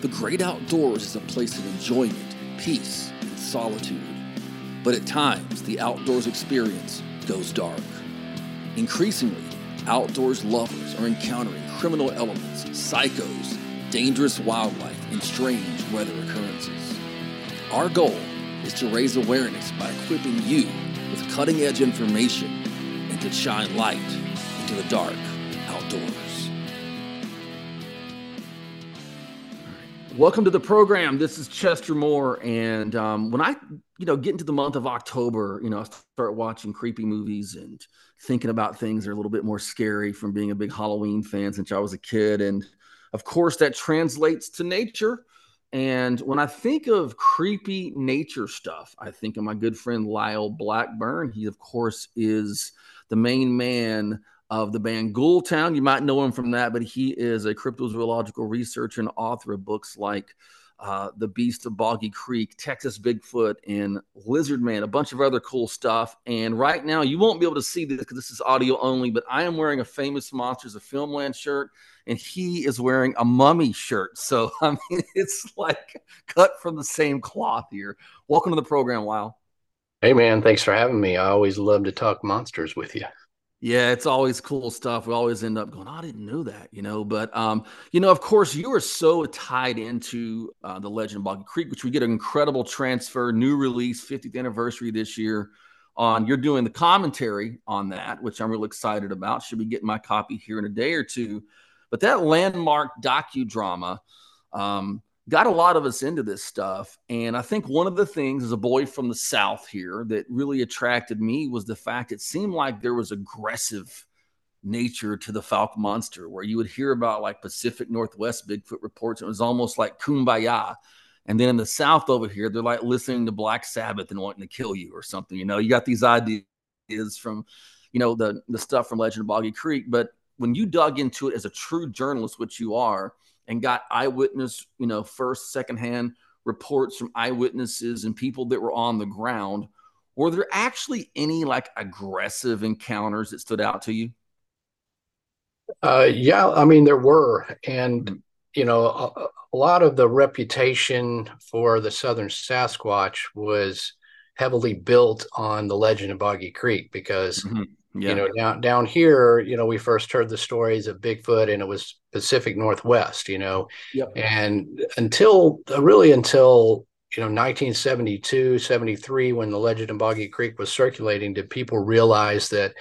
The great outdoors is a place of enjoyment, peace, and solitude. But at times, the outdoors experience goes dark. Increasingly, outdoors lovers are encountering criminal elements, psychos, dangerous wildlife, and strange weather occurrences. Our goal is to raise awareness by equipping you with cutting edge information and to shine light into the dark outdoors. Welcome to the program. This is Chester Moore, and um, when I, you know, get into the month of October, you know, I start watching creepy movies and thinking about things that are a little bit more scary from being a big Halloween fan since I was a kid, and of course that translates to nature. And when I think of creepy nature stuff, I think of my good friend Lyle Blackburn. He, of course, is the main man of the band Ghoultown. You might know him from that, but he is a cryptozoological researcher and author of books like uh, The Beast of Boggy Creek, Texas Bigfoot, and Lizard Man, a bunch of other cool stuff. And right now, you won't be able to see this because this is audio only, but I am wearing a Famous Monsters of Filmland shirt, and he is wearing a mummy shirt. So, I mean, it's like cut from the same cloth here. Welcome to the program, Lyle. Hey, man. Thanks for having me. I always love to talk monsters with you. Yeah, it's always cool stuff. We always end up going, oh, I didn't know that, you know. But um, you know, of course, you are so tied into uh, the Legend of Boggy Creek, which we get an incredible transfer, new release, 50th anniversary this year. On you're doing the commentary on that, which I'm really excited about. Should be getting my copy here in a day or two. But that landmark docudrama, um, got a lot of us into this stuff. And I think one of the things as a boy from the South here that really attracted me was the fact it seemed like there was aggressive nature to the Fouke monster, where you would hear about like Pacific Northwest Bigfoot reports. It was almost like kumbaya. And then in the South over here, they're like listening to Black Sabbath and wanting to kill you or something. You know, you got these ideas from, you know, the, the stuff from Legend of Boggy Creek. But when you dug into it as a true journalist, which you are, and got eyewitness, you know, first, secondhand reports from eyewitnesses and people that were on the ground. Were there actually any like aggressive encounters that stood out to you? Uh, yeah, I mean there were, and mm-hmm. you know, a, a, lot of the reputation for the Southern Sasquatch was heavily built on the legend of Boggy Creek because mm-hmm. Yeah. You know, down down here, you know, we first heard the stories of Bigfoot and it was Pacific Northwest, you know. Yep. And until really until you know 1972 73 when the legend of boggy creek was circulating did people realize that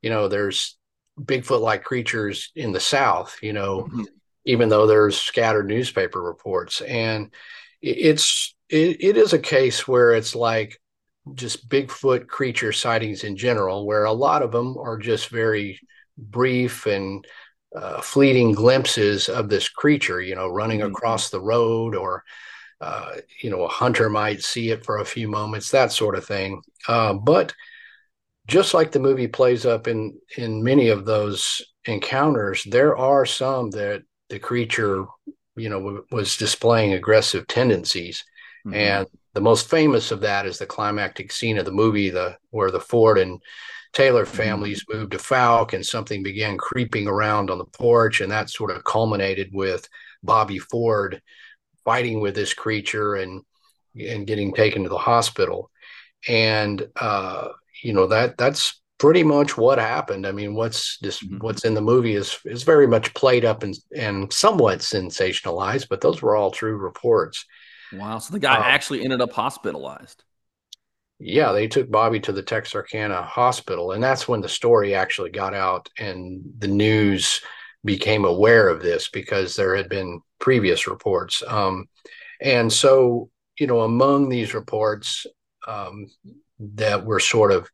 you know there's bigfoot like creatures in the south you know mm-hmm. even though there's scattered newspaper reports and it's it, it is a case where it's like just Bigfoot creature sightings in general, where a lot of them are just very brief and uh, fleeting glimpses of this creature, you know, running mm-hmm. across the road, or, uh, you know, a hunter might see it for a few moments, that sort of thing. Uh, but just like the movie plays up in in many of those encounters, there are some that the creature, you know, w- was displaying aggressive tendencies, mm-hmm. and the most famous of that is the climactic scene of the movie, the where the Ford and Taylor families moved to Fouke, and something began creeping around on the porch, and that sort of culminated with Bobby Ford fighting with this creature and and getting taken to the hospital. And uh, you know that that's pretty much what happened. I mean, what's this mm-hmm. what's in the movie is is very much played up and and somewhat sensationalized, but those were all true reports. Wow. So the guy um, actually ended up hospitalized. Yeah, they took Bobby to the Texarkana hospital, and that's when the story actually got out and the news became aware of this because there had been previous reports. Um, and so, you know, among these reports um, that were sort of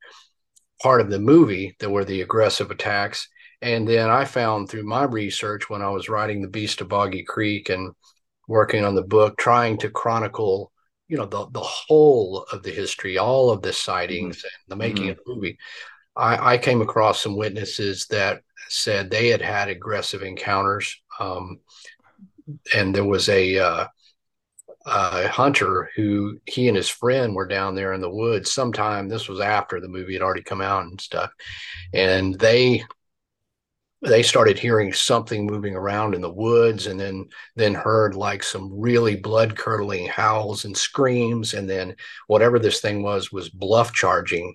part of the movie, that were the aggressive attacks. And then I found through my research when I was writing The Beast of Boggy Creek and working on the book, trying to chronicle, you know, the the whole of the history, all of the sightings mm-hmm. and the making mm-hmm. of the movie. I, I, came across some witnesses that said they had had aggressive encounters, um, and there was a, uh, a hunter who he and his friend were down there in the woods sometime. This was after the movie had already come out and stuff, and they they started hearing something moving around in the woods and then then heard like some really blood curdling howls and screams and then whatever this thing was was bluff charging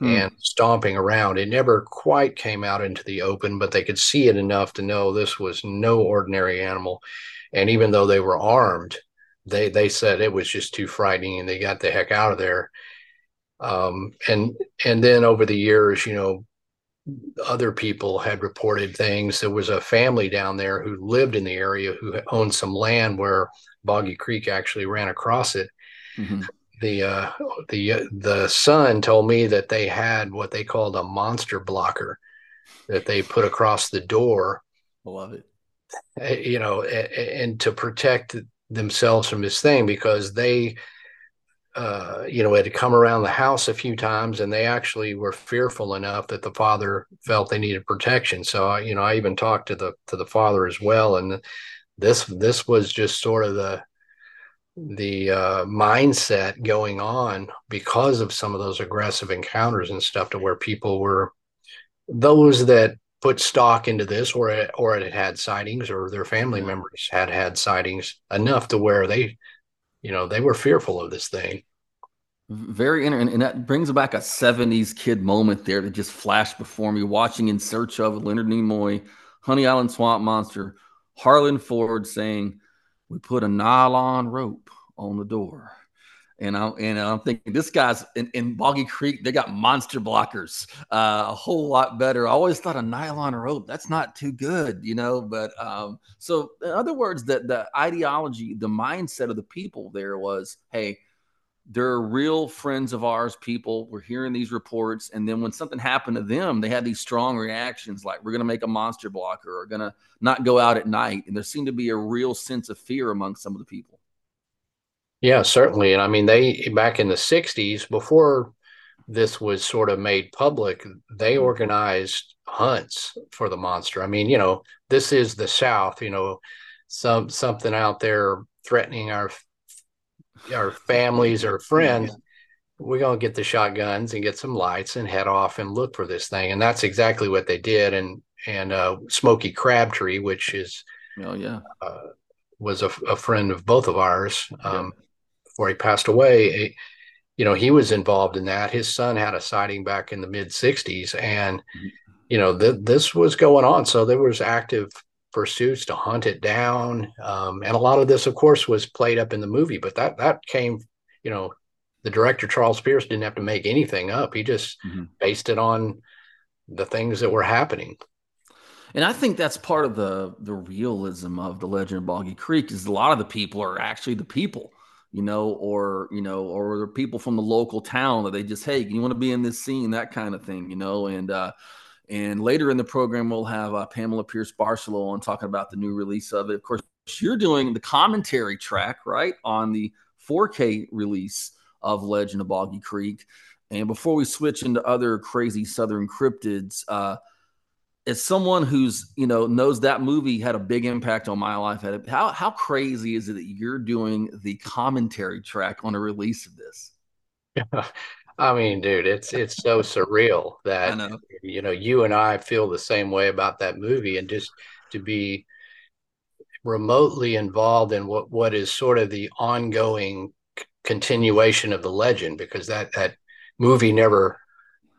hmm. and stomping around. It never quite came out into the open but they could see it enough to know this was no ordinary animal. And even though they were armed they they said it was just too frightening and they got the heck out of there. Um, and and then over the years you know other people had reported things. There was a family down there who lived in the area who owned some land where Boggy Creek actually ran across it. Mm-hmm. The uh, the uh, the son told me that they had what they called a monster blocker that they put across the door. I love it. Eh, you know, and to protect themselves from this thing because they uh, you know, had come around the house a few times, and they actually were fearful enough that the father felt they needed protection. So, you know, I even talked to the to the father as well, and this this was just sort of the the uh, mindset going on because of some of those aggressive encounters and stuff, to where people were those that put stock into this, or it, or it had sightings, or their family members had had sightings enough to where they you know they were fearful of this thing. Very inter- and that brings back a 70s kid moment there that just flashed before me watching in search of leonard nimoy honey island swamp monster harlan ford saying we put a nylon rope on the door and I'm and I'm thinking this guy's in, in Boggy Creek. They got monster blockers, uh, a whole lot better. I always thought a nylon rope that's not too good, you know. But um, so in other words, that the ideology, the mindset of the people there was, hey, they're real friends of ours. People we're hearing these reports, and then when something happened to them, they had these strong reactions, like we're going to make a monster blocker, or going to not go out at night, and there seemed to be a real sense of fear among some of the people. Yeah, certainly. And I mean, they back in the 60s, before this was sort of made public, they mm-hmm. organized hunts for the monster. I mean, you know, this is the South, you know, some something out there threatening our our families or friends. We're gonna get the shotguns and get some lights and head off and look for this thing. And that's exactly what they did. And and uh, Smoky Crabtree, which is oh yeah, uh, was a, a, friend of both of ours. Um, yeah before he passed away, you know, he was involved in that. His son had a sighting back in the mid 60s, and you know, th- this was going on. So there was active pursuits to hunt it down, um, and a lot of this, of course, was played up in the movie. But that that came, you know, the director Charles Pierce didn't have to make anything up. He just mm-hmm. based it on the things that were happening. And I think that's part of the the realism of the Legend of Boggy Creek is a lot of the people are actually the people you know, or you know, or people from the local town that they just, hey, you want to be in this scene, that kind of thing, you know, and uh, and later in the program we'll have uh, Pamula Pierce Barcelou on talking about the new release of it. Of course, you're doing the commentary track right on the 4K release of Legend of Boggy Creek. And before we switch into other crazy Southern cryptids, uh, as someone who's you know knows that movie had a big impact on my life how how crazy is it that you're doing the commentary track on a release of this i mean dude it's it's so surreal that know. you know you and i feel the same way about that movie and just to be remotely involved in what what is sort of the ongoing continuation of the legend because that that movie never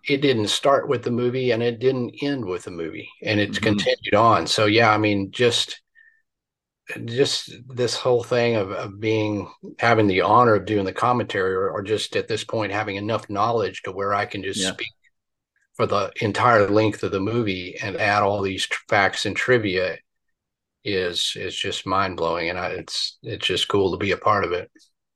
it didn't start with the movie and it didn't end with the movie and it's mm-hmm. continued on so yeah i mean just just this whole thing of, of being having the honor of doing the commentary or, or, just at this point having enough knowledge to where i can just yeah. speak for the entire length of the movie and add all these facts and trivia is is just mind-blowing and I, it's it's just cool to be a part of it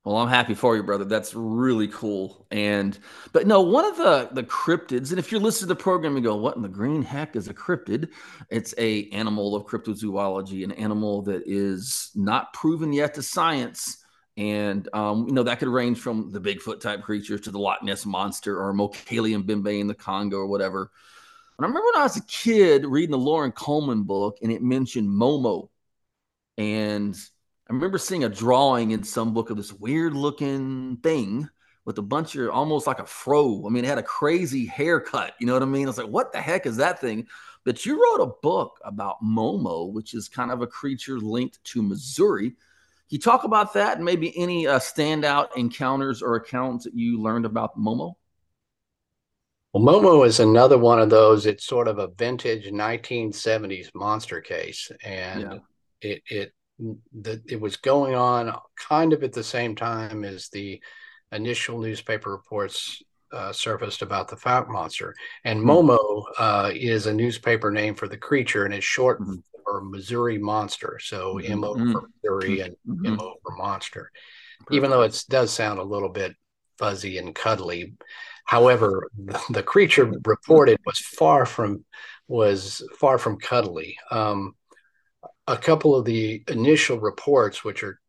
well, I'm happy for you, brother. That's really cool. And but no, one of the the cryptids, and if you're listening to the program and go, "What in the green heck is a cryptid?" It's a animal of cryptozoology, an animal that is not proven yet to science. And um, you know that could range from the Bigfoot type creatures to the Loch Ness monster or Mokele mbembe in the Congo or whatever. And I remember when I was a kid reading the Loren Coleman book, and it mentioned Momo, and I remember seeing a drawing in some book of this weird looking thing with a bunch of almost like a fro. I mean, it had a crazy haircut. You know what I mean? I was like, what the heck is that thing? But you wrote a book about Momo, which is kind of a creature linked to Missouri. Can you talk about that and maybe any uh, standout encounters or accounts that you learned about Momo? Well, Momo is another one of those. It's sort of a vintage 1970s monster case, and yeah. it it the, it was going on kind of at the same time as the initial newspaper reports uh, surfaced about the Fouke monster. And mm-hmm. Momo uh, is a newspaper name for the creature, and it's short mm-hmm. for Missouri monster. So mm-hmm. MO for Missouri and mm-hmm. MO for monster. Perfect. Even though it does sound a little bit fuzzy and cuddly, However, the, the creature reported was far from was far from cuddly. Um, a couple of the initial reports, which are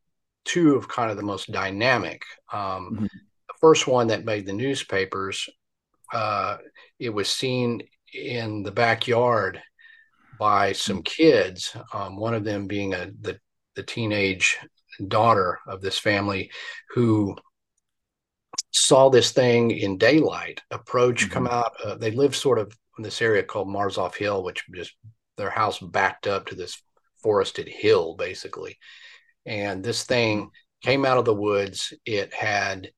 two of kind of the most dynamic. Um, mm-hmm. The first one that made the newspapers, uh, it was seen in the backyard by some kids. Um, one of them being a the the teenage daughter of this family who saw this thing in daylight approach, mm-hmm. come out. Uh, they live sort of in this area called Marzolf Hill, which just their house backed up to this forested hill, basically. And this thing mm-hmm. came out of the woods. It had,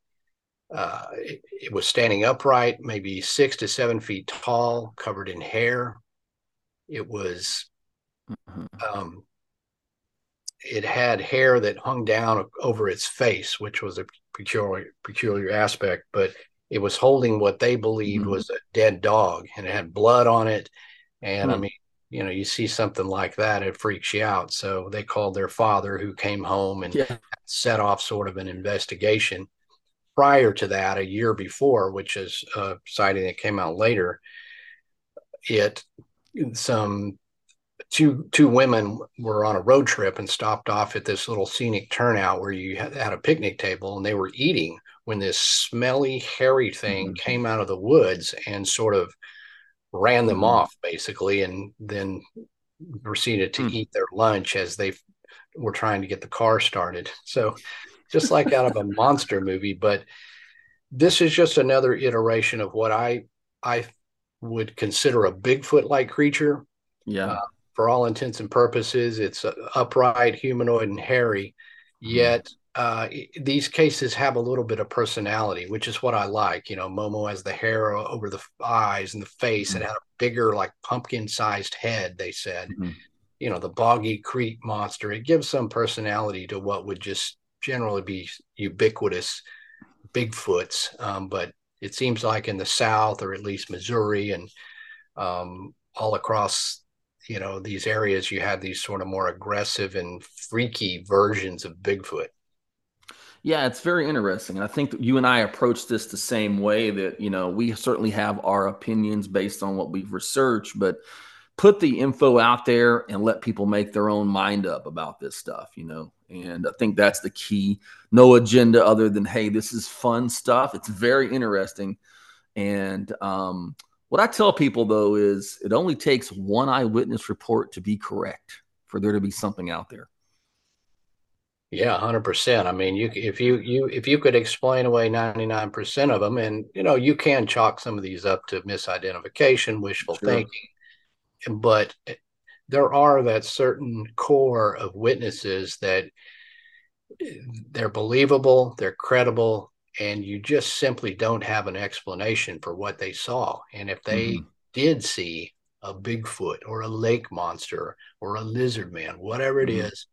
uh, it, it was standing upright, maybe six to seven feet tall, covered in hair. It was, mm-hmm. um, it had hair that hung down over its face, which was a peculiar peculiar aspect, but it was holding what they believed mm-hmm. was a dead dog, and it had blood on it. And mm-hmm. I hmm. mean, you know, you see something like that, it freaks you out. So they called their father, who came home and yeah. set off sort of an investigation. Prior to that, a year before, which is a sighting that came out later, it some two two women were on a road trip and stopped off at this little scenic turnout where you had, a picnic table and they were eating when this smelly hairy thing mm-hmm. came out of the woods and sort of ran them mm-hmm. off basically and then proceeded to mm-hmm. eat their lunch as they were trying to get the car started so just like out of a monster movie but this is just another iteration of what i i would consider a bigfoot like creature yeah uh, for all intents and purposes, it's upright, humanoid, and hairy. Mm-hmm. Yet uh, these cases have a little bit of personality, which is what I like. You know, Momo has the hair over the eyes and the face, mm-hmm. and had a bigger, like pumpkin-sized head. They said, mm-hmm. you know, the boggy Creek monster. It gives some personality to what would just generally be ubiquitous Bigfoots. Um, but it seems like in the South, or at least Missouri, and um, all across you know these areas you had these sort of more aggressive and freaky versions of bigfoot yeah it's very interesting And i think you and i approach this the same way that you know we certainly have our opinions based on what we've researched but put the info out there and let people make their own mind up about this stuff you know? And i think that's the key. No agenda other than hey this is fun stuff. It's very interesting. And um what I tell people though is it only takes one eyewitness report to be correct for there to be something out there. Yeah, hundred percent. I mean, you if you you if you could explain away ninety nine percent of them, and you know you can chalk some of these up to misidentification, wishful sure. thinking, but there are that certain core of witnesses that they're believable, they're credible, and you just simply don't have an explanation for what they saw. And if they mm-hmm. did see a Bigfoot or a lake monster or a lizard man, whatever it mm-hmm. is,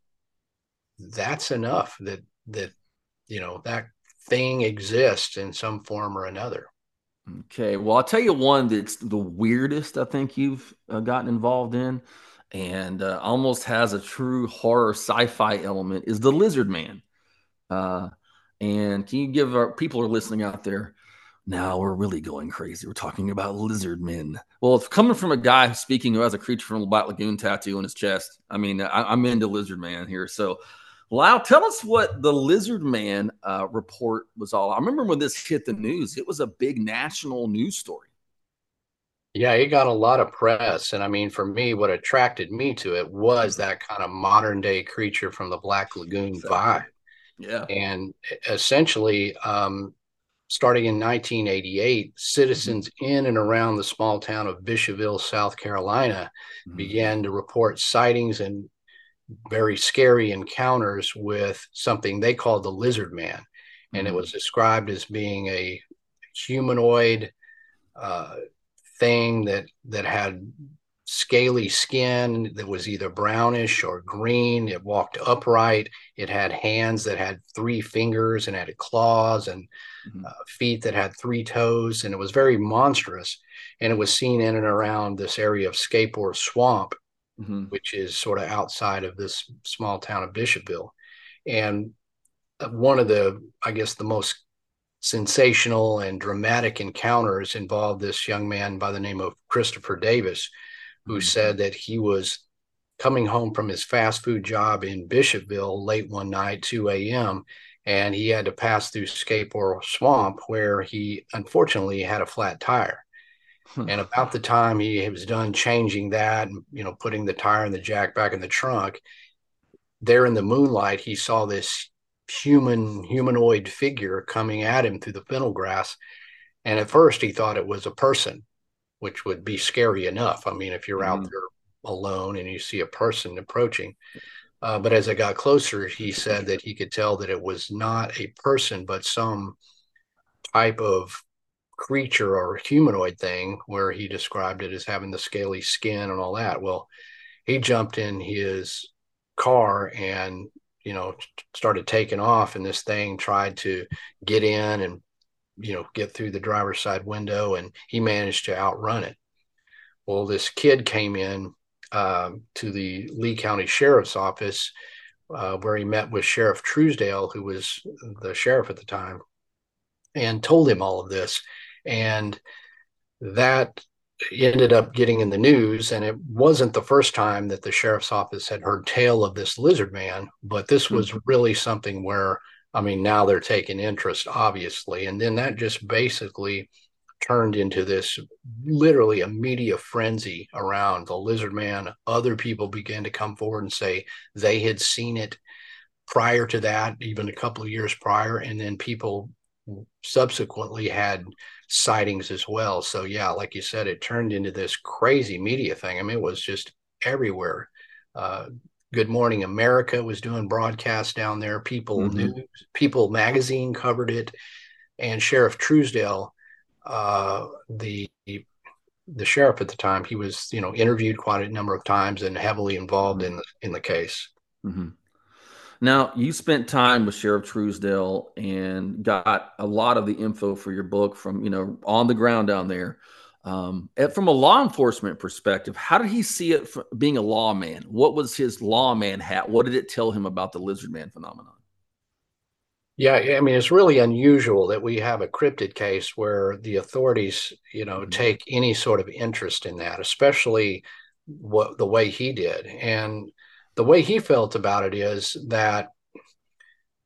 that's enough that that you know that thing exists in some form or another. Okay, well, I'll tell you one that's the weirdest I think you've uh, gotten involved in, and uh, almost has a true horror sci-fi element is the Lizard Man. Uh, and can you give our people are listening out there? Now we're really going crazy. We're talking about lizard men. Well, it's coming from a guy speaking who has a creature from the Black Lagoon tattoo on his chest. I mean, I, am into lizard man here. So, Lau, tell us what the lizard man uh, report was all. I remember when this hit the news, it was a big national news story. Yeah, it got a lot of press. And I mean, for me, what attracted me to it was mm-hmm. that kind of modern day creature from the Black Lagoon exactly. vibe. Yeah. And essentially, um, starting in 1988, citizens mm-hmm. in and around the small town of Bishopville, South Carolina, mm-hmm. began to report sightings and very scary encounters with something they called the lizard man. And mm-hmm. it was described as being a humanoid uh, thing that that had scaly skin that was either brownish or green. It walked upright. It had hands that had three fingers and had claws and mm-hmm. uh, feet that had three toes. And it was very monstrous. And it was seen in and around this area of Scape-Ore Swamp, mm-hmm. which is sort of outside of this small town of Bishopville. And uh, one of the, I guess, the most sensational and dramatic encounters involved this young man by the name of Christopher Davis who mm-hmm. said that he was coming home from his fast food job in Bishopville late one night, 2 a.m., and he had to pass through Scape-Ore Swamp where he unfortunately had a flat tire. Hmm. And about the time he was done changing that and you know putting the tire and the jack back in the trunk, there in the moonlight he saw this human humanoid figure coming at him through the fennel grass. And at first he thought it was a person which would be scary enough. I mean, if you're mm-hmm. out there alone and you see a person approaching. Uh, but as I got closer, he said that he could tell that it was not a person, but some type of creature or humanoid thing where he described it as having the scaly skin and all that. Well, he jumped in his car and you know started taking off and this thing tried to get in and you know get through the driver's side window and he managed to outrun it well this kid came in um, to the lee county sheriff's office uh, where he met with sheriff truesdale who was the sheriff at the time and told him all of this and that ended up getting in the news and it wasn't the first time that the sheriff's office had heard tale of this lizard man but this hmm. was really something where I mean, now they're taking interest, obviously. And then that just basically turned into this literally a media frenzy around the lizard man. Other people began to come forward and say they had seen it prior to that, even a couple of years prior. And then people subsequently had sightings as well. So, yeah, like you said, it turned into this crazy media thing. I mean, it was just everywhere. Uh, Good Morning America was doing broadcasts down there. People mm-hmm. News, People Magazine covered it, and Sheriff Truesdale, uh, the the sheriff at the time, he was you know interviewed quite a number of times and heavily involved in the, in the case. Mm-hmm. Now, you spent time with Sheriff Truesdale and got a lot of the info for your book from you know on the ground down there. Um, from a law enforcement perspective, how did he see it being a lawman? What was his lawman hat? What did it tell him about the lizard man phenomenon? Yeah, I mean, it's really unusual that we have a cryptid case where the authorities, you know, mm-hmm. take any sort of interest in that, especially what the way he did. And the way he felt about it is that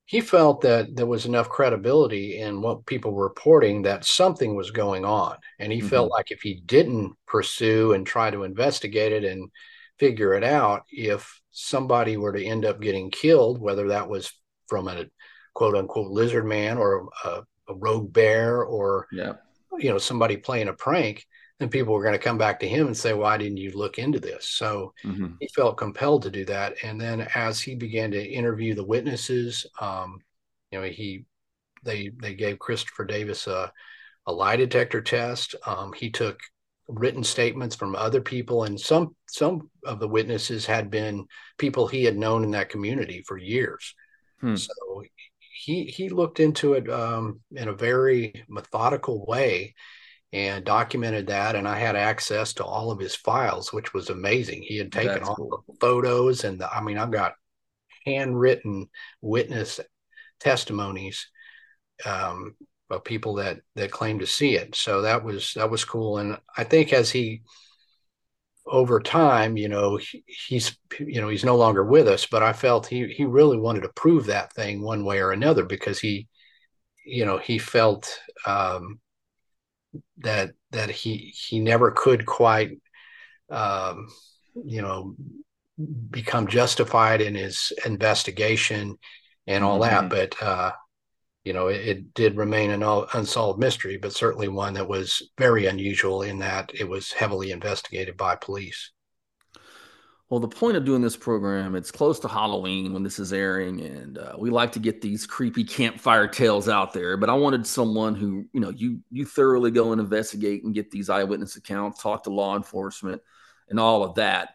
he felt that there was enough credibility in what people were reporting that something was going on. And he mm-hmm. felt like if he didn't pursue and try to investigate it and figure it out, if somebody were to end up getting killed, whether that was from a quote unquote lizard man or a, a rogue bear or yeah. you know somebody playing a prank, then people were going to come back to him and say, "Why didn't you look into this?" So mm-hmm. he felt compelled to do that. And then as he began to interview the witnesses, um, you know, he they they gave Christopher Davis a a lie detector test. Um, he took written statements from other people, and some some of the witnesses had been people he had known in that community for years. Hmm. So he he looked into it um, in a very methodical way and documented that. And I had access to all of his files, which was amazing. He had taken That's all cool. the photos, and the, I mean, I've got handwritten witness testimonies um, of people that that claim to see it. So that was that was cool. And I think as he over time, you know, he, he's you know he's no longer with us, but I felt he he really wanted to prove that thing one way or another because he, you know, he felt um, that that he he never could quite um, you know become justified in his investigation and all mm-hmm. that but uh, you know, it, it did remain an unsolved mystery, but certainly one that was very unusual in that it was heavily investigated by police. Well, the point of doing this program, it's close to Halloween when this is airing, and uh, we like to get these creepy campfire tales out there. But I wanted someone who, you know, you you thoroughly go and investigate and get these eyewitness accounts, talk to law enforcement, and all of that.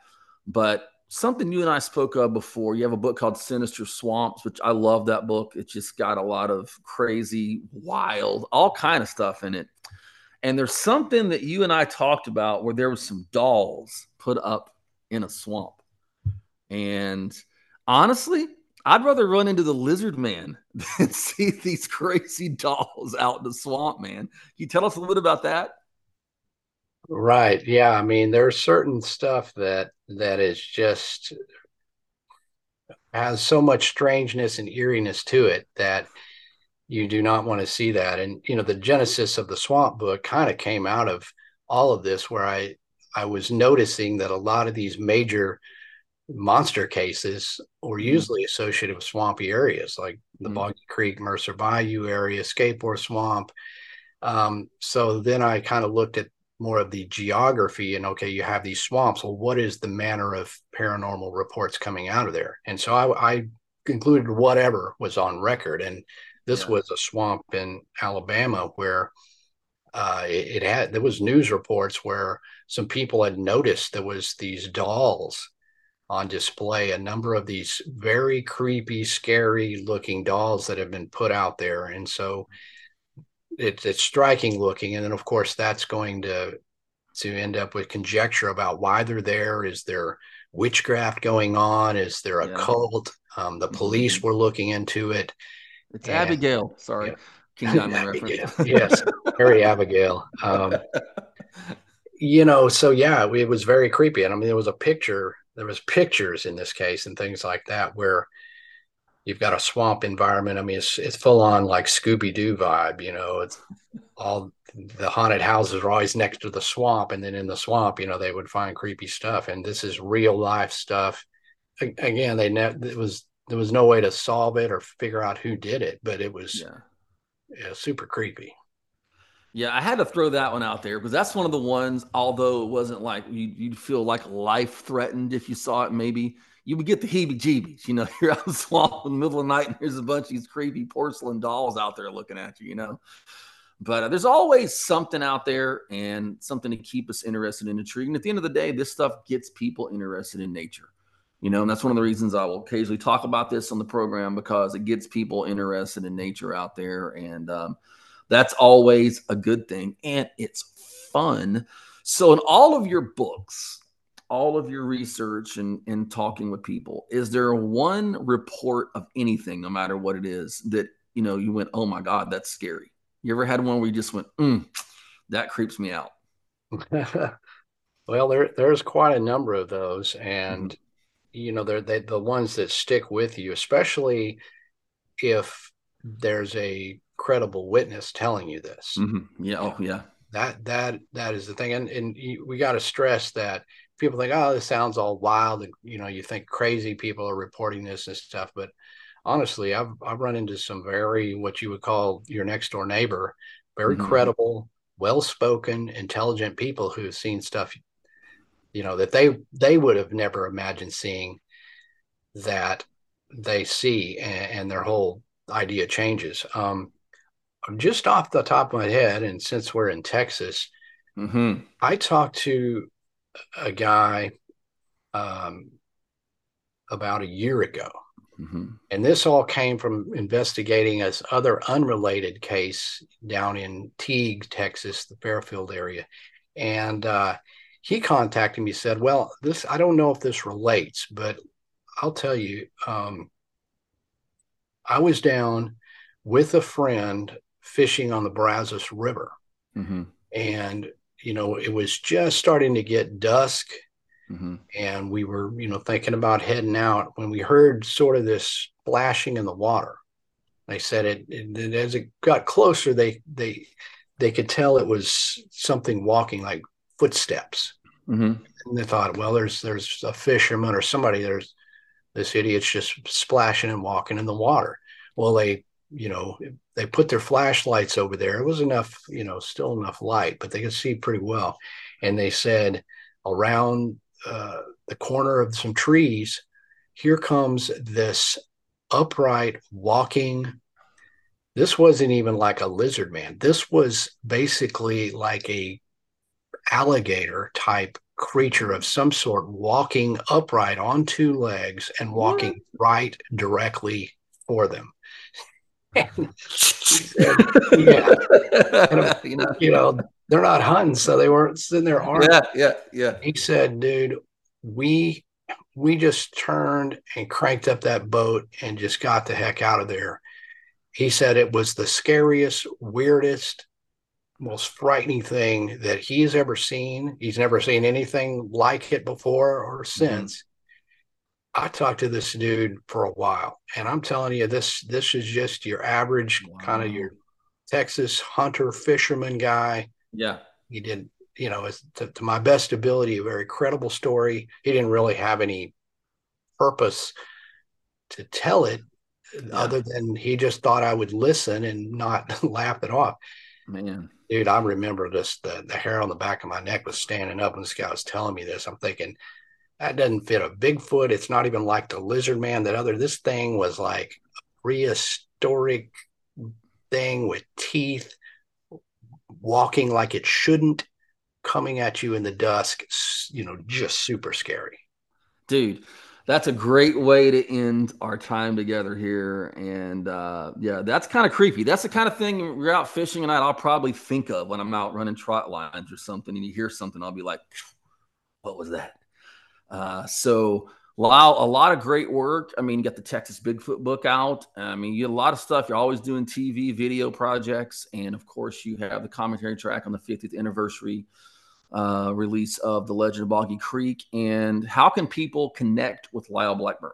But something you and I spoke of before. You have a book called Sinister Swamps, which I love that book. It's just got a lot of crazy, wild, all kind of stuff in it. And there's something that you and I talked about where there was some dolls put up in a swamp. And honestly, I'd rather run into the lizard man than see these crazy dolls out in the swamp, man. Can you tell us a little bit about that? Right. Yeah. I mean, there's certain stuff that that is just has so much strangeness and eeriness to it that you do not want to see that. And you know, the genesis of the swamp book kind of came out of all of this where I I was noticing that a lot of these major monster cases were mm-hmm. usually associated with swampy areas like the mm-hmm. Boggy Creek, Mercer Bayou area, Scape-Ore Swamp. Um, so then I kind of looked at more of the geography and okay, you have these swamps. Well, what is the manner of paranormal reports coming out of there? And so I, I concluded whatever was on record. And this yeah. was a swamp in Alabama where uh, it, it, had there was news reports where some people had noticed there was these dolls on display a number of these very creepy scary looking dolls that have been put out there and so it, it's striking looking and then of course that's going to to end up with conjecture about why they're there is there witchcraft going on is there a yeah. cult um, the police mm-hmm. were looking into it it's and, Abigail sorry yeah. King Diamond reference. yes, very Abigail. Um, you know, so yeah, it was very creepy. And I mean, there was a picture, there was pictures in this case and things like that where you've got a swamp environment. I mean, it's it's full on like Scooby Doo vibe. You know, it's all the haunted houses are always next to the swamp, and then in the swamp, you know, they would find creepy stuff. And this is real life stuff. Again, they ne- it was there was no way to solve it or figure out who did it, but it was yeah yeah, super creepy. Yeah, I had to throw that one out there because that's one of the ones. Although it wasn't like you, you'd feel like life threatened if you saw it. Maybe you would get the heebie-jeebies. You know, you're out in the swamp in the middle of the night and there's a bunch of these creepy porcelain dolls out there looking at you. You know, but uh, there's always something out there and something to keep us interested and intrigued. And at the end of the day, this stuff gets people interested in nature you know and that's one of the reasons i will occasionally talk about this on the program because it gets people interested in nature out there and um, that's always a good thing and it's fun. So in all of your books all of your research and, and talking with people is there one report of anything no matter what it is that you know you went oh my god that's scary. You ever had one where you just went mm, that creeps me out. Well there there's quite a number of those and mm-hmm. you know they're they, the ones that stick with you especially if there's a credible witness telling you this. Mm-hmm. yeah oh yeah. that that that is the thing. And and we got to stress that people think oh this sounds all wild and you know you think crazy people are reporting this and stuff but honestly i've i've run into some very what you would call your next door neighbor very mm-hmm. credible well spoken intelligent people who've seen stuff you know that they they would have never imagined seeing that they see and, and their whole idea changes. Um, just off the top of my head and since we're in texas mm-hmm. i talked to a guy um, about a year ago mm-hmm. and this all came from investigating this other unrelated case down in teague texas the fairfield area and uh, he contacted me said well this i don't know if this relates but i'll tell you um, i was down with a friend fishing on the brazos river mm-hmm. and you know it was just starting to get dusk mm-hmm. and we were you know thinking about heading out when we heard sort of this splashing in the water they said it, it as it got closer they they they could tell it was something walking like footsteps. Mm-hmm. And they thought, well, there's there's a fisherman or somebody. There's this idiot's just splashing and walking in the water. Well, they you know, they put their flashlights over there. It was enough, you know, still enough light, but they could see pretty well. And they said around uh, the corner of some trees, here comes this upright walking. This wasn't even like a lizard man. This was basically like a alligator type creature of some sort walking upright on two legs and walking what? right directly for them. And said, yeah, and, you, know, you know, they're not hunting, so they weren't sitting there armed. Yeah, yeah, yeah. He said, dude, we we just turned and cranked up that boat and just got the heck out of there. He said it was the scariest, weirdest, most frightening thing that he's ever seen. He's never seen anything like it before or mm-hmm. since. Mm-hmm. I talked to this dude for a while, and I'm telling you, this this is just your average wow. kind of your Texas hunter fisherman guy. Yeah, he didn't, you know, to, to my best ability, a very credible story. He didn't really have any purpose to tell it, yeah. other than he just thought I would listen and not laugh it off. Man, dude, I remember this the, the hair on the back of my neck was standing up, and this guy was telling me this. I'm thinking, that doesn't fit a Bigfoot. It's not even like the lizard man. That other, this thing was like a prehistoric thing with teeth, walking like it shouldn't, coming at you in the dusk, you know, just super scary. Dude, that's a great way to end our time together here. And uh, yeah, that's kind of creepy. That's the kind of thing you're out fishing and I'll probably think of when I'm out running trot lines or something and you hear something, I'll be like, what was that? Uh, so Lyle, a lot of great work. I mean, you got the Texas Bigfoot book out. I mean, you a lot of stuff. You're always doing TV, video projects. And of course, you have the commentary track on the 50th anniversary uh, release of The Legend of Boggy Creek. And how can people connect with Lyle Blackburn?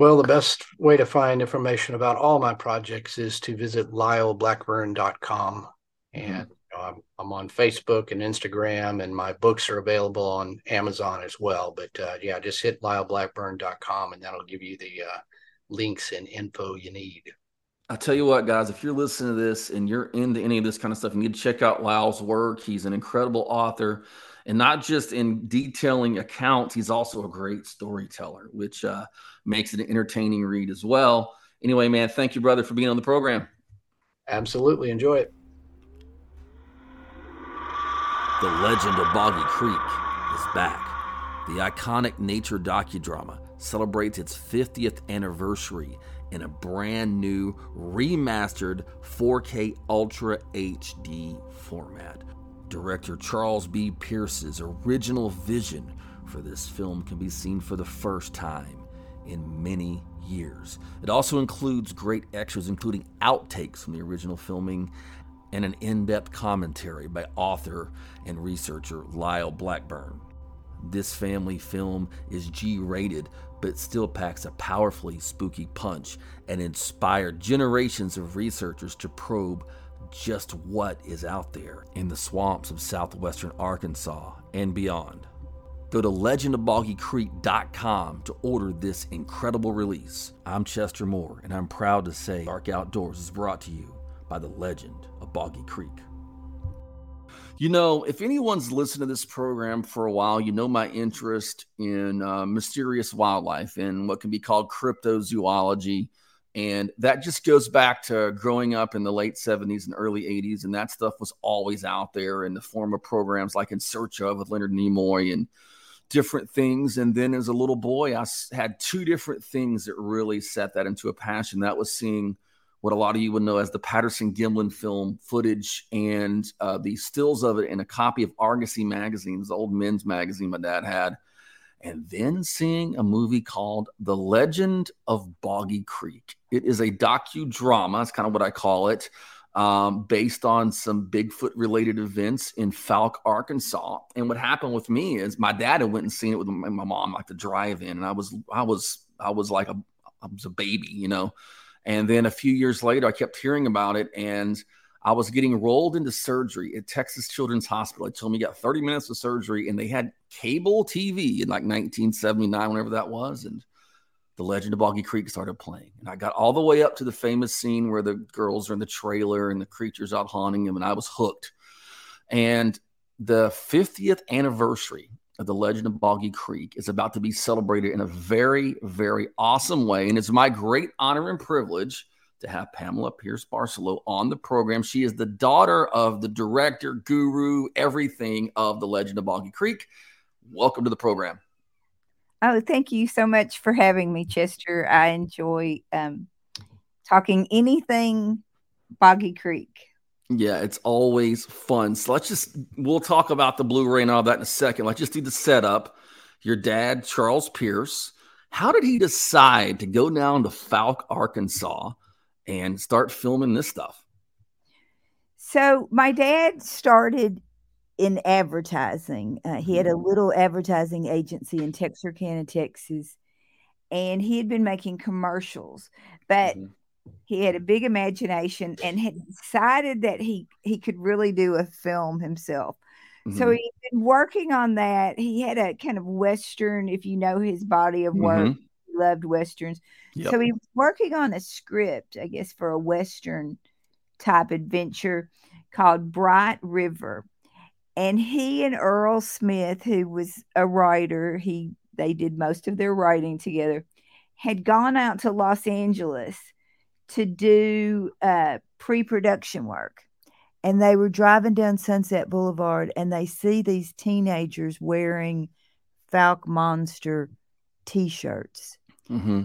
Well, the best way to find information about all my projects is to visit lyleblackburn.com. And you know, I'm, I'm, on Facebook and Instagram, and my books are available on Amazon as well. But uh, yeah, just hit lyleblackburn.com, and that'll give you the uh, links and info you need. I tell you what, guys, if you're listening to this and you're into any of this kind of stuff, you need to check out Lyle's work. He's an incredible author, and not just in detailing accounts, he's also a great storyteller, which uh, makes it an entertaining read as well. Anyway, man, thank you, brother, for being on the program. Absolutely. Enjoy it. The Legend of Boggy Creek is back. The iconic nature docudrama celebrates its 50th anniversary in a brand new remastered 4K Ultra HD format. Director Charles B. Pierce's original vision for this film can be seen for the first time in many years. It also includes great extras, including outtakes from the original filming and an in depth commentary by author and researcher Lyle Blackburn. This family film is G rated, but still packs a powerfully spooky punch and inspired generations of researchers to probe just what is out there in the swamps of southwestern Arkansas and beyond. Go to legendofboggycreek.com to order this incredible release. I'm Chester Moore, and I'm proud to say Dark Outdoors is brought to you by the legend of Boggy Creek. You know, if anyone's listened to this program for a while, you know my interest in uh, mysterious wildlife and what can be called cryptozoology. And that just goes back to growing up in the late 70s and early 80s. And that stuff was always out there in the form of programs like In Search of with Leonard Nimoy and different things. And then as a little boy, I had two different things that really set that into a passion. That was seeing what a lot of you would know as the Patterson Gimlin film footage and uh, the stills of it in a copy of Argosy magazine, the old men's magazine my dad had, and then seeing a movie called The Legend of Boggy Creek. It is a docudrama, that's kind of what I call it, um, based on some Bigfoot related events in Fouke, Arkansas. And what happened with me is my dad had went and seen it with my mom, like the drive-in, and I was, I was, I was like a, I was a baby, you know. And then a few years later, I kept hearing about it and I was getting rolled into surgery at Texas Children's Hospital. They told me you got 30 minutes of surgery and they had cable TV in like 1979, whenever that was. And The Legend of Boggy Creek started playing. And I got all the way up to the famous scene where the girls are in the trailer and the creatures out haunting them, and I was hooked. And the 50th anniversary of the Legend of Boggy Creek is about to be celebrated in a very, very awesome way. And it's my great honor and privilege to have Pamula Pierce Barcelou on the program. She is the daughter of the director, guru, everything of the Legend of Boggy Creek. Welcome to the program. Oh, thank you so much for having me, Chester. I enjoy um, talking anything Boggy Creek. Yeah, it's always fun. So let's just we'll talk about the Blu-ray and all that in a second. Let's just do the setup. Your dad, Charles Pierce, how did he decide to go down to Fouke, Arkansas and start filming this stuff? So my dad started in advertising. Uh, he had a mm-hmm. little advertising agency in Texarkana, Texas, and he had been making commercials, but mm-hmm he had a big imagination and had decided that he he could really do a film himself. Mm-hmm. So he'd been working on that. He had a kind of western, if you know his body of work, mm-hmm. he loved westerns. Yep. So he was working on a script, I guess, for a western type adventure called Bright River. And he and Earl Smith, who was a writer, he they did most of their writing together, had gone out to Los Angeles to do uh, pre production work. And they were driving down Sunset Boulevard and they see these teenagers wearing Fouke Monster t shirts. Mm-hmm.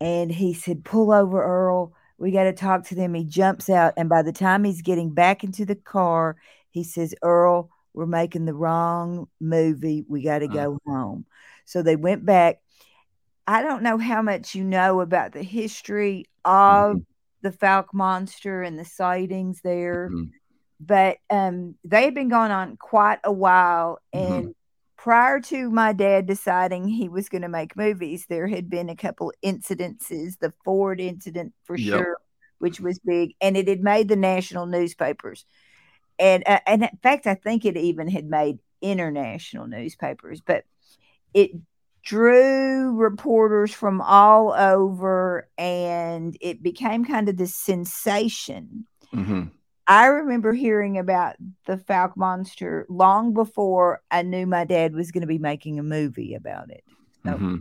And he said, Pull over, Earl. We got to talk to them. He jumps out. And by the time he's getting back into the car, he says, Earl, we're making the wrong movie. We got to uh. go home. So they went back. I don't know how much you know about the history of mm-hmm. the Fouke monster and the sightings there, mm-hmm. but um, they had been going on quite a while. Mm-hmm. And prior to my dad deciding he was going to make movies, there had been a couple incidences, the Ford incident for yep. sure, which was big, and it had made the national newspapers. And, uh, and in fact, I think it even had made international newspapers, but it drew reporters from all over and it became kind of this sensation. Mm-hmm. I remember hearing about the Fouke monster long before I knew my dad was going to be making a movie about it. So, mm-hmm.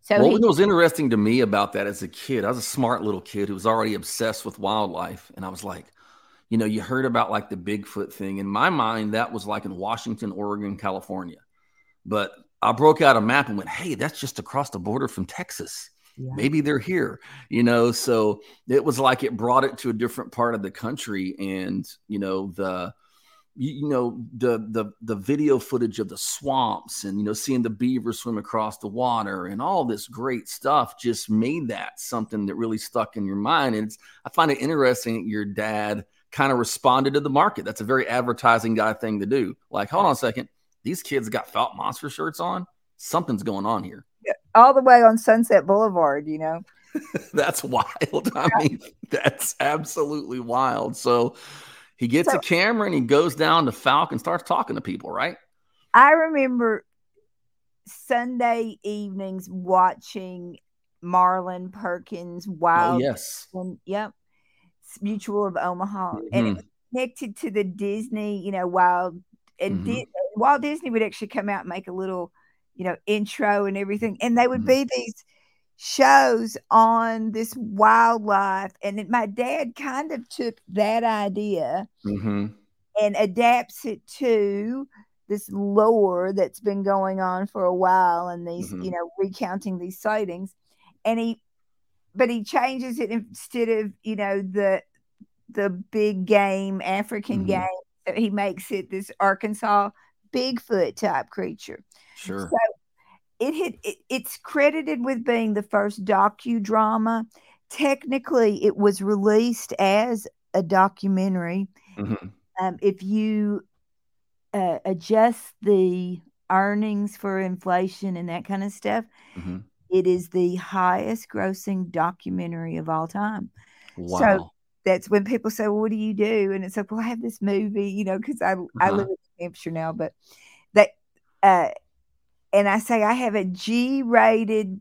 so what he, was interesting to me about that as a kid, I was a smart little kid who was already obsessed with wildlife. And I was like, you know, you heard about like the Bigfoot thing. In my mind, that was like in Washington, Oregon, California. But I broke out a map and went, hey, that's just across the border from Texas. Yeah. Maybe they're here, you know. So it was like it brought it to a different part of the country, and you know the, you, know the the the video footage of the swamps, and you know seeing the beavers swim across the water, and all this great stuff just made that something that really stuck in your mind. And I find it interesting that your dad kind of responded to the market. That's a very advertising guy thing to do. Like, hold on a second, these kids got Fouke Monster shirts on. Something's going on here. Yeah, all the way on Sunset Boulevard, you know. that's wild. I mean, that's absolutely wild. So he gets so, a camera and he goes down to Fouke, starts talking to people, right? I remember Sunday evenings watching Marlin Perkins Wild. Oh, yes. And, yep. Mutual of Omaha. Mm-hmm. And it was connected to the Disney, you know, Wild and mm-hmm. Di- Walt Disney would actually come out and make a little, you know, intro and everything, and they would mm-hmm. be these shows on this wildlife. And it, my dad kind of took that idea mm-hmm. and adapts it to this lore that's been going on for a while, and these, mm-hmm. you know, recounting these sightings, and he, but he changes it instead of you know the the big game African mm-hmm. game he makes it this Arkansas Bigfoot type creature. Sure. So it had it, it's credited with being the first docudrama. Technically, it was released as a documentary. Mm-hmm. Um, if you uh, adjust the earnings for inflation and that kind of stuff, mm-hmm. it is the highest grossing documentary of all time. Wow. So that's when people say, well, what do you do? And it's like, well, I have this movie, you know, because I, uh-huh. I live in New Hampshire now, but that, uh, and I say I have a G rated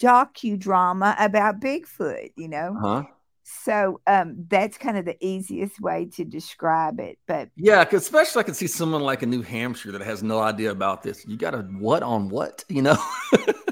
docudrama about Bigfoot, you know? Huh? So um, that's kind of the easiest way to describe it. But yeah, because especially I can see someone like in New Hampshire that has no idea about this. You got a what on what, you know?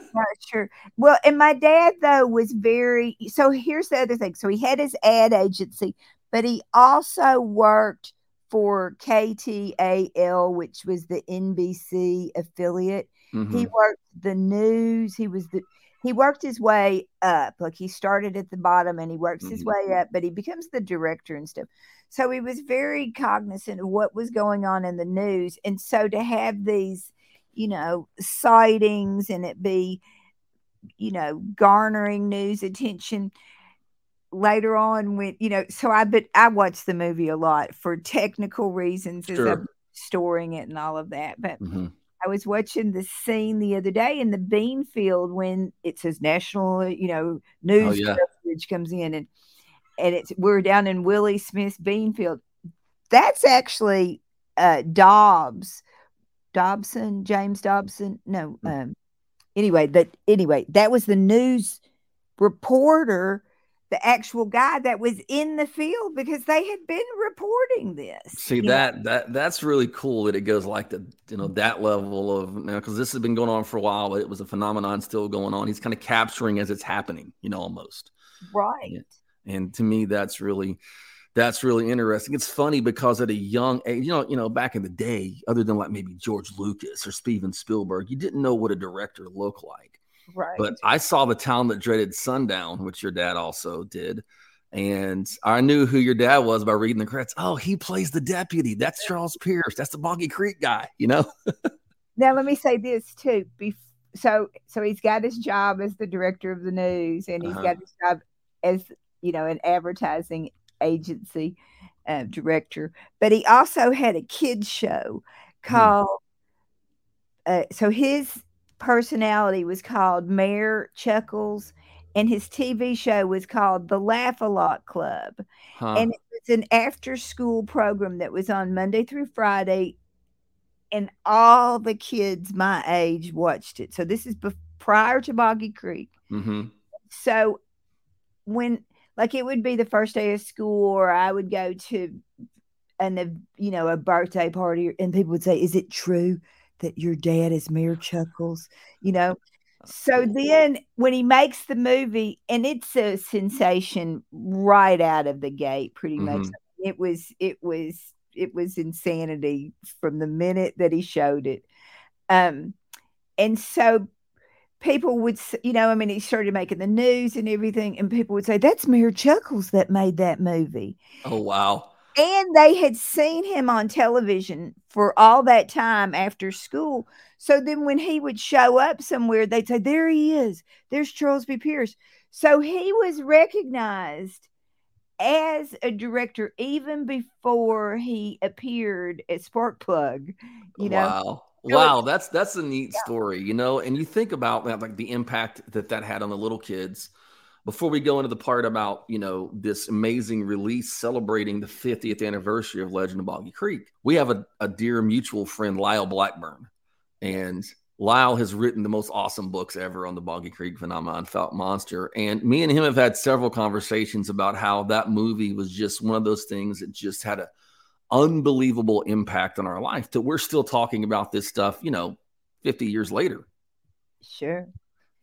Sure. Well, and my dad though was very. So here's the other thing. So he had his ad agency, but he also worked for KTAL, which was the NBC affiliate. Mm-hmm. He worked the news. He was the he worked his way up. Like he started at the bottom and he works mm-hmm. his way up, but he becomes the director and stuff. So he was very cognizant of what was going on in the news. And so to have these, you know, sightings and it be, you know, garnering news attention later on when, you know, so I but I watched the movie a lot for technical reasons sure. as I'm storing it and all of that. But mm-hmm I was watching the scene the other day in the bean field when it says national, you know, news oh, yeah. coverage comes in and and it's we're down in Willie Smith's bean field. That's actually uh Dobbs, Dobson, James Dobson. No, hmm. um anyway, that anyway, that was the news reporter the actual guy that was in the field because they had been reporting this. See that know? that that's really cool that it goes like the you know that level of know because this has been going on for a while, but it was a phenomenon still going on. He's kind of capturing as it's happening, you know, almost. Right. And, and to me, that's really that's really interesting. It's funny because at a young age, you know, you know, back in the day, other than like maybe George Lucas or Steven Spielberg, you didn't know what a director looked like. Right. But I saw the town that dreaded sundown, which your dad also did. And I knew who your dad was by reading the credits. Oh, he plays the deputy. That's Charles Pierce. That's the Boggy Creek guy, you know? now let me say this too. so so he's got his job as the director of the news and he's uh-huh. got his job as you know an advertising agency uh, director but he also had a kids show hmm. called hmm. uh, so his personality was called Mayor Chuckles, and his TV show was called The Laugh a Lot Club. Huh. And it was an after school program that was on Monday through Friday, and all the kids my age watched it. So this is be- prior to Boggy Creek. Mm-hmm. So when like it would be the first day of school, or I would go to and you know a birthday party, and people would say, "Is it true that your dad is Mayor Chuckles, you know. So then when he makes the movie, and it's a sensation right out of the gate, pretty mm-hmm. much. It was, it was, it was insanity from the minute that he showed it. Um, and so people would, you know, I mean, he started making the news and everything, and people would say, That's Mayor Chuckles that made that movie. Oh, wow and they had seen him on television for all that time after school. So then when he would show up somewhere, they'd say, There he is. There's Charles B. Pierce. So he was recognized as a director even before he appeared at Sparkplug. You know, wow. Wow, that's that's a neat yeah. story, you know. And you think about that, like the impact that that had on the little kids before we go into the part about you know this amazing release celebrating the 50th anniversary of legend of boggy creek we have a, a dear mutual friend lyle blackburn and lyle has written the most awesome books ever on the boggy creek phenomenon Fouke monster and me and him have had several conversations about how that movie was just one of those things that just had an unbelievable impact on our life that we're still talking about this stuff you know 50 years later sure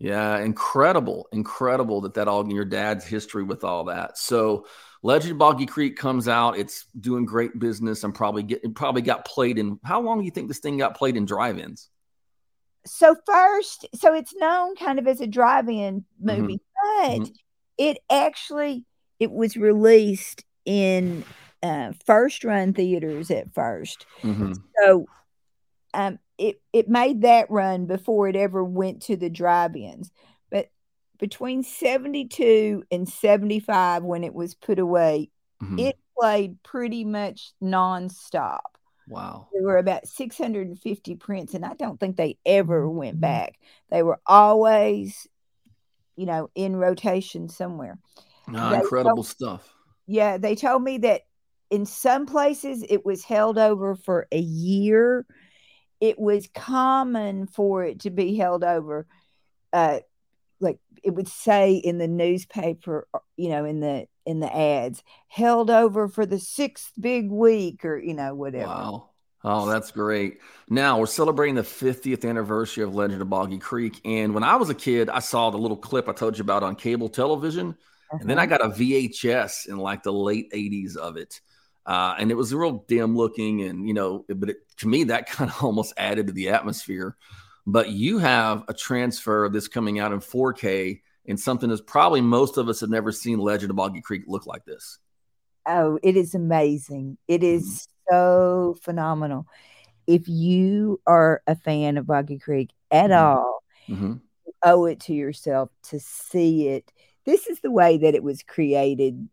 yeah, incredible, incredible that that all in your dad's history with all that. So, Legend Boggy Creek comes out. It's doing great business. I'm probably getting probably got played in. How long do you think this thing got played in drive-ins? So first, so it's known kind of as a drive-in movie, mm-hmm. but mm-hmm. it actually it was released in uh, first run theaters at 1st mm-hmm. So um, it it made that run before it ever went to the drive-ins. But between 72 and 75 when it was put away, mm-hmm. it played pretty much nonstop. Wow. There were about 650 prints and I don't think they ever went mm-hmm. back. They were always you know in rotation somewhere. Ah, incredible told, stuff. Yeah, they told me that in some places it was held over for a year it was common for it to be held over uh, like it would say in the newspaper, you know, in the in the ads, held over for the sixth big week or you know whatever. Wow. Oh, that's great. Now we're celebrating the 50th anniversary of Legend of Boggy Creek. And when I was a kid, I saw the little clip I told you about on cable television. Uh-huh. And then I uh-huh. got a VHS in like the late 80s of it. Uh, and it was real dim looking. And, you know, but it, to me, that kind of almost added to the atmosphere. But you have a transfer of this coming out in 4K and something that's probably most of us have never seen Legend of Boggy Creek look like this. Oh, it is amazing. It is mm-hmm so phenomenal. If you are a fan of Boggy Creek at mm-hmm. all, mm-hmm. you owe it to yourself to see it. This is the way that it was created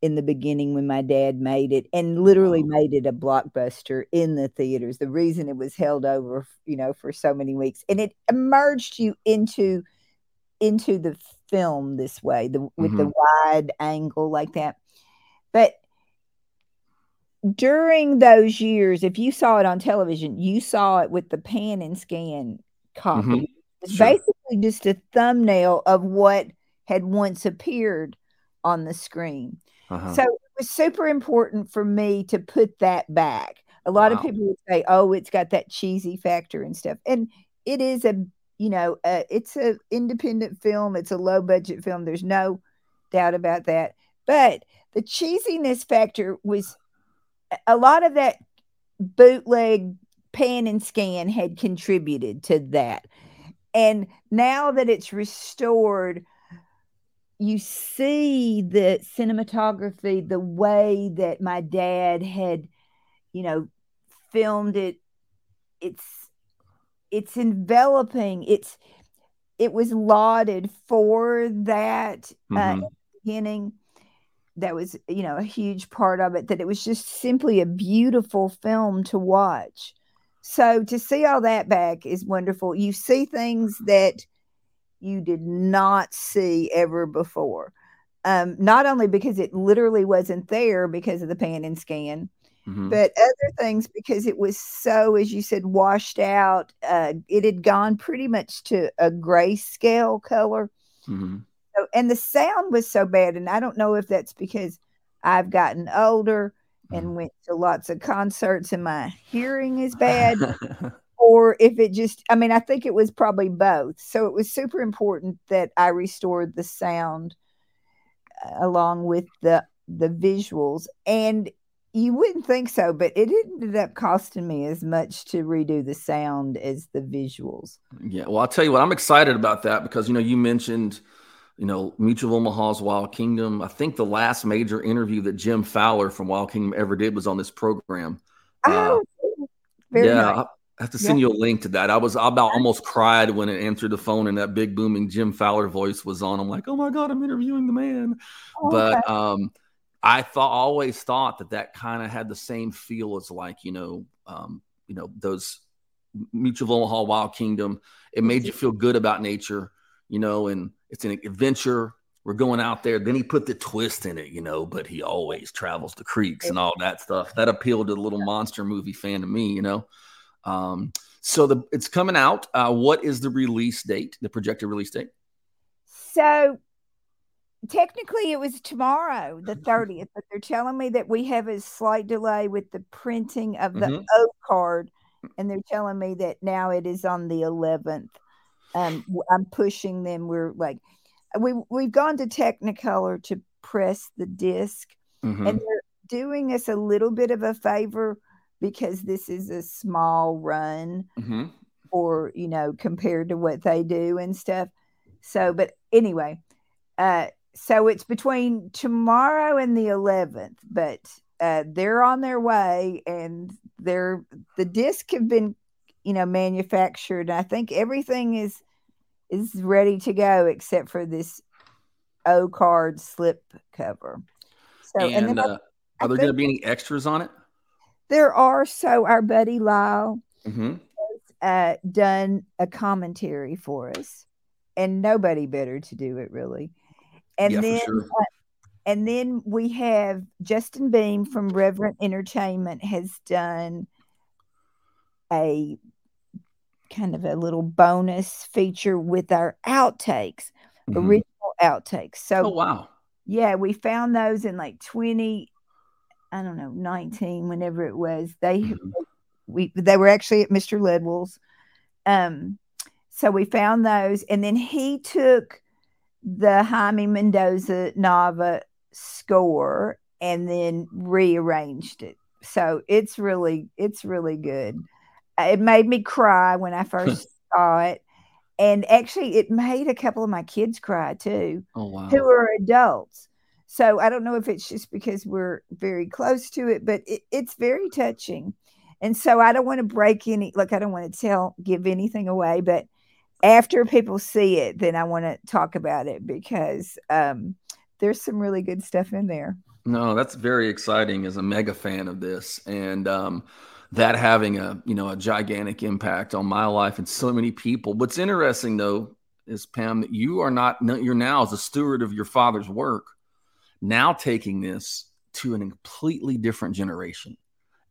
in the beginning when my dad made it and literally wow. made it a blockbuster in the theaters. The reason it was held over, you know, for so many weeks and it emerged you into into the film this way, the with mm-hmm. the wide angle like that. But during those years, if you saw it on television, you saw it with the pan and scan copy. Mm-hmm. It's sure. basically just a thumbnail of what had once appeared on the screen. Uh-huh. So it was super important for me to put that back. A lot wow. of people would say, "Oh, it's got that cheesy factor and stuff," and it is a you know uh, it's a independent film. It's a low budget film. There's no doubt about that. But the cheesiness factor was a lot of that bootleg pan and scan had contributed to that. And now that it's restored, you see the cinematography, the way that my dad had, you know, filmed it. It's it's enveloping. It's it was lauded for that uh, mm-hmm. uh, beginning that was you know a huge part of it that it was just simply a beautiful film to watch so to see all that back is wonderful you see things that you did not see ever before um, not only because it literally wasn't there because of the pan and scan mm-hmm. but other things because it was so as you said washed out uh, it had gone pretty much to a grayscale color mm-hmm and the sound was so bad. And I don't know if that's because I've gotten older and mm. went to lots of concerts and my hearing is bad. Or if it just, I mean, I think it was probably both. So it was super important that I restored the sound uh, along with the the visuals. And you wouldn't think so, but it ended up costing me as much to redo the sound as the visuals. Yeah, well, I'll tell you what, I'm excited about that because you know you mentioned you know, Mutual Omaha's Wild Kingdom. I think the last major interview that Jim Fowler from Wild Kingdom ever did was on this program. Oh, uh, yeah, nice. I have to send yeah. you a link to that. I was I about almost cried when it answered the phone and that big booming Jim Fowler voice was on. I'm like, oh my god, I'm interviewing the man. Oh, but okay. um, I thought always thought that that kind of had the same feel as like you know, um, you know those Mutual of Omaha Wild Kingdom. It made you feel good about nature, you know, and it's an adventure. We're going out there. Then he put the twist in it, you know, but he always travels the creeks and all that stuff. That appealed to the little monster movie fan to me, you know. Um, so the it's coming out. Uh, what is the release date? The projected release date? So technically it was tomorrow, the 30th, but they're telling me that we have a slight delay with the printing of the mm-hmm. O card. And they're telling me that now it is on the 11th um, I'm pushing them. We're like, we we've gone to Technicolor to press the disc, mm-hmm. and they're doing us a little bit of a favor because this is a small run, mm-hmm. or you know, compared to what they do and stuff. So, but anyway, uh, so it's between tomorrow and the 11th, but uh, they're on their way, and they're the disc have been you know manufactured i think everything is is ready to go except for this o card slip cover so and, and uh, I, are there going to be any extras on it there are so our buddy lyle mm-hmm. has uh, done a commentary for us and nobody better to do it really and yeah, then sure. uh, and then we have justin beahm from reverend entertainment has done a kind of a little bonus feature with our outtakes, Mhm. original outtakes. So Oh wow. yeah, we found those in like 20, I don't know, 19, whenever it was. They Mhm. we they were actually at Mr. Ledwell's. Um, so we found those, and then he took the Jaime Mendoza Nava score and then rearranged it. So it's really it's really good. Uh, It made me cry when I first saw it. And actually it made a couple of my kids cry too Oh wow. who are adults. So I don't know if it's just because we're very close to it, but it, it's very touching. And so I don't want to break any, like, I don't want to tell, give anything away, but after people see it, then I want to talk about it because um, there's some really good stuff in there. No, that's very exciting as a mega fan of this. And um, that having a you know a gigantic impact on my life and so many people. What's interesting though is Pam that you are not you're now as a steward of your father's work, now taking this to a completely different generation.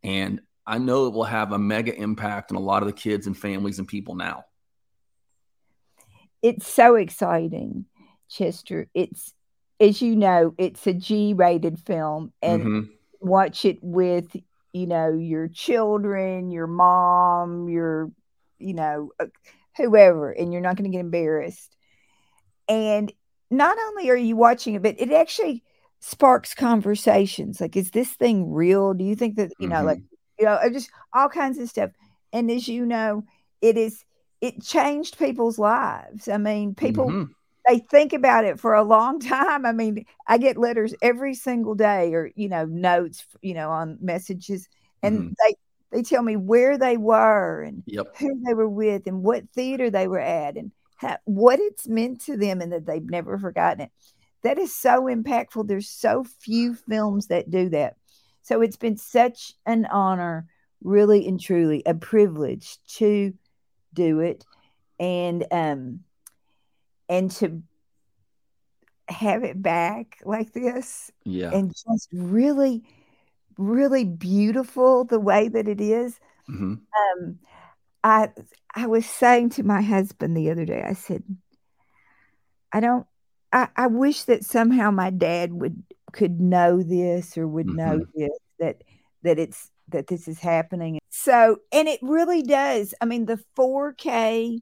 And I know it will have a mega impact on a lot of the kids and families and people now. It's so exciting, Chester. It's, as you know, it's a G rated film and Mhm. watch it with you know your children your mom your you know uh, whoever and you're not going to get embarrassed and not only are you watching it but it actually sparks conversations like is this thing real do you think that you know like you know uh, just all kinds of stuff and as you know it is it changed people's lives i mean people Mhm. they think about it for a long time. I mean, I get letters every single day or, you know, notes, you know, on messages and Mhm. they they tell me where they were and Yep. who they were with and what theater they were at and how, what it's meant to them and that they've never forgotten it. That is so impactful. There's so few films that do that. So it's been such an honor, really and truly a privilege to do it. And um and to have it back like this Yeah. and just really really beautiful the way that it is Mhm. um i i was saying to my husband the other day i said i don't i i wish that somehow my dad would could know this or would know mm-hmm. this that that it's that this is happening so and it really does i mean the 4k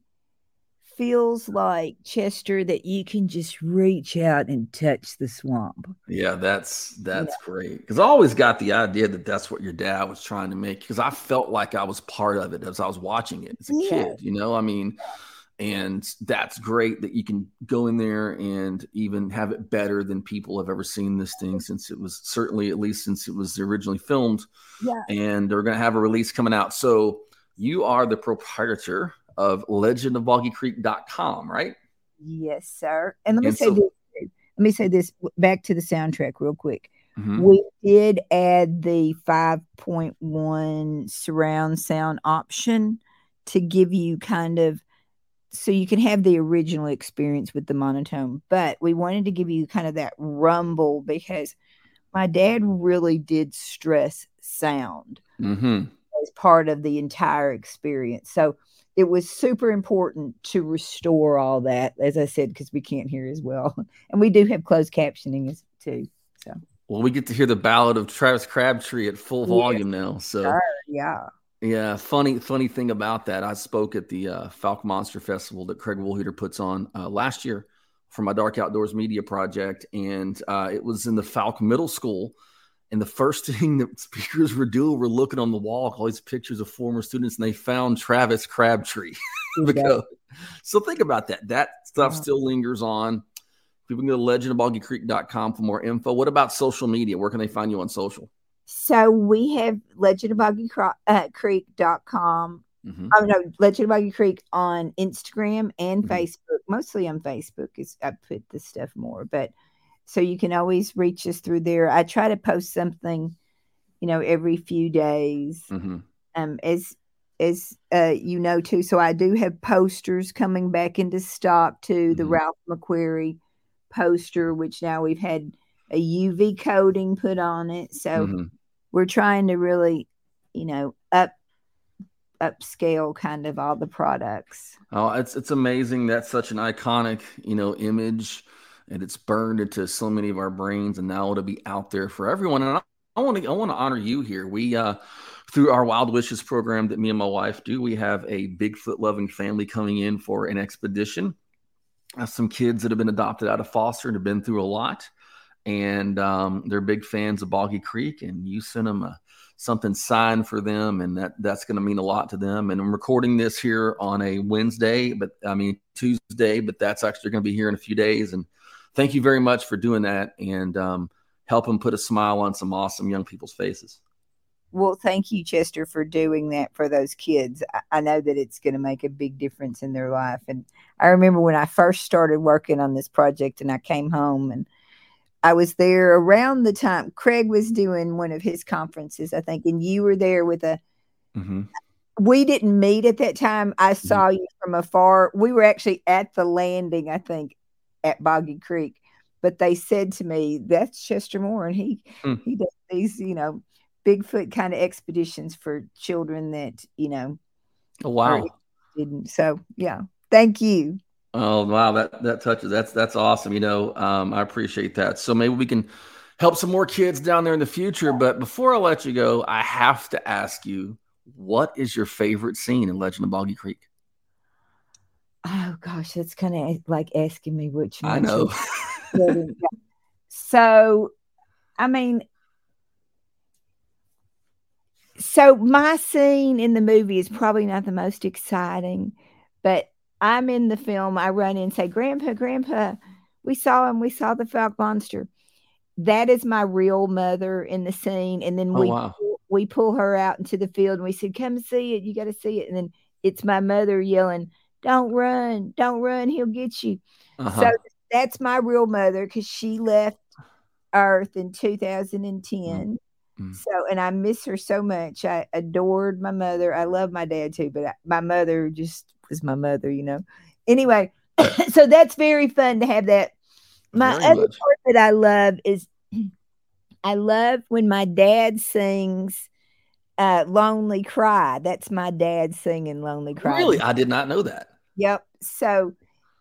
feels like chester that you can just reach out and touch the swamp Yeah, that's that's great. Because I always got the idea that that's what your dad was trying to make. Because I felt like I was part of it as I was watching it as a Yeah. kid. You know, I mean, and that's great that you can go in there and even have it better than people have ever seen this thing since it was certainly at least since it was originally filmed. Yeah. And they're going to have a release coming out. So you are the proprietor of legendofboggycreek.com, right? Yes, sir. And let me And say so- this. Let me say this back to the soundtrack real quick. Mhm. We did add the 5.1 surround sound option to give you kind of so you can have the original experience with the monotone, but we wanted to give you kind of that rumble because my dad really did stress sound Mhm. as part of the entire experience. So it was super important to restore all that, as I said, because we can't hear as well. And we do have closed captioning as too. So Well, we get to hear the ballad of Travis Crabtree at full Yes. volume now. So Sure, yeah. Yeah, funny funny thing about that. I spoke at the uh, Fouke Monster Festival that Craig Woolheater puts on uh, last year for my Dark Outdoors Media project, and uh, it was in the Fouke Middle School. And the first thing that speakers were doing were looking on the wall, all these pictures of former students, and they found Travis Crabtree. because, so think about that. That stuff Yeah. still lingers on. People can go to legendofboggycreek.com for more info. What about social media? Where can they find you on social? So we have Legend of Boggy Cro- uh. Mhm. Oh no, Legend of Boggy Creek on Instagram and Mhm. Facebook. Mostly on Facebook is I put the stuff more, but so you can always reach us through there. I try to post something, you know, every few days. Mhm. um, as as uh, you know too. So I do have posters coming back into stock too. The Mhm. Ralph McQuarrie poster, which now we've had a UV coating put on it. So Mhm. we're trying to really, you know, up upscale kind of all the products. Oh, it's it's amazing. That's such an iconic, you know, image, and it's burned into so many of our brains, and now it'll be out there for everyone. And I want to I want to honor you here. We uh through our Wild Wishes program that me and my wife do, we have a Bigfoot loving family coming in for an expedition. Some kids that have been adopted out of foster and have been through a lot, and um, they're big fans of Boggy Creek. And you sent them a something signed for them, and that that's going to mean a lot to them. And I'm recording this here on a Wednesday, but I mean Tuesday, but that's actually going to be here in a few days. And thank you very much for doing that and um, helping put a smile on some awesome young people's faces. Well, thank you, Chester, for doing that for those kids. I, know that it's going to make a big difference in their life. And I remember when I first started working on this project and I came home and I was there around the time Craig was doing one of his conferences, I think, and you were there with a. Mm-hmm. We didn't meet at that time. I mm-hmm. saw you from afar. We were actually at the landing, I think, at Boggy Creek. But they said to me, "That's Chester Moore, and he mm. he does these, you know, Bigfoot kind of expeditions for children that you know." Oh, wow! Didn't so yeah. Thank you. Oh wow, that that touches. That's that's awesome. You know, um, I appreciate that. So maybe we can help some more kids down there in the future. But before I let you go, I have to ask you, what is your favorite scene in Legend of Boggy Creek? Oh gosh, that's kind of like asking me which. I know. so, I mean, so my scene in the movie is probably not the most exciting, but I'm in the film. I run in and say, Grandpa, Grandpa, we saw him. We saw the Fouke monster. That is my real mother in the scene. And then oh, we wow. we pull her out into the field and we said, Come see it. You got to see it. And then it's my mother yelling, Don't run, don't run, he'll get you. Uh-huh. So that's my real mother because she left Earth in 2010. Mm-hmm. So, and I miss her so much. I adored my mother. I love my dad too, but I, my mother just was my mother, you know. Anyway, so that's very fun to have that. My very other much. part that I love is I love when my dad sings uh, Lonely Cry. That's my dad singing Lonely Cry. Really? I did not know that. Yep. So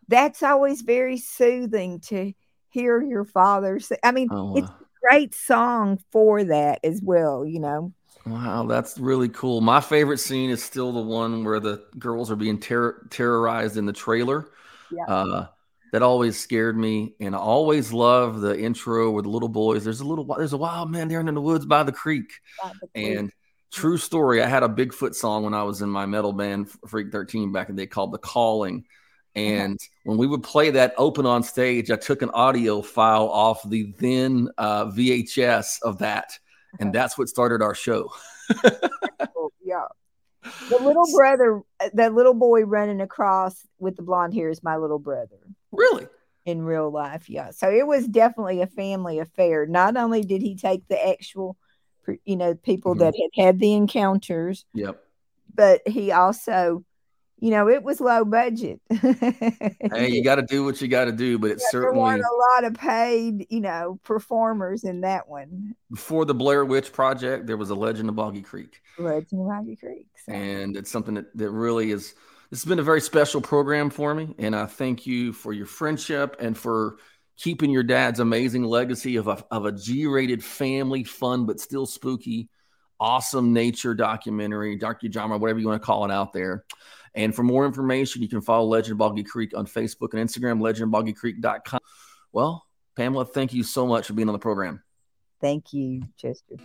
that's always very soothing to hear your father sing. I mean, oh, wow. it's a great song for that as well, you know. Wow, that's really cool. My favorite scene is still the one where the girls are being ter- terrorized in the trailer. Yeah. Uh, that always scared me, and I always love the intro with the little boys. There's a little, there's a wild man there in the woods by the creek, by the creek. and true story. I had a Bigfoot song when I was in my metal band Freak 13 back in the day called The Calling. And when we would play that open on stage, I took an audio file off the then uh, VHS of that and that's what started our show. yeah. The little brother, uh, that little boy running across with the blonde hair is my little brother. Really? In real life, yeah. So it was definitely a family affair. Not only did he take the actual, you know, people mm-hmm. that had had the encounters. Yep. But he also you know, it was low budget. hey, you got to do what you got to do, but it yeah, certainly there weren't a lot of paid, you know, performers in that one. Before the Blair Witch Project, there was a Legend of Boggy Creek. Legend of Boggy Creek, so. and it's something that, that really is. This has been a very special program for me, and I thank you for your friendship and for keeping your dad's amazing legacy of a of a G-rated family fun but still spooky, awesome nature documentary, docudrama, whatever you want to call it out there. And for more information, you can follow Legend Boggy Creek on Facebook and Instagram, legendboggycreek.com. Well, Pamula, thank you so much for being on the program. Thank you, Chester.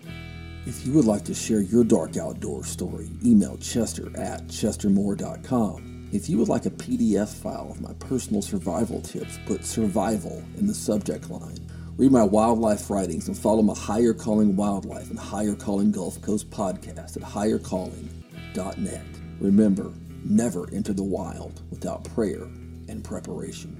If you would like to share your dark outdoor story, email chester at chestermoore.com. If you would like a PDF file of my personal survival tips, put survival in the subject line. Read my wildlife writings and follow my Higher Calling Wildlife and Higher Calling Gulf Coast podcast at highercalling.net. Remember, never enter the wild without prayer and preparation.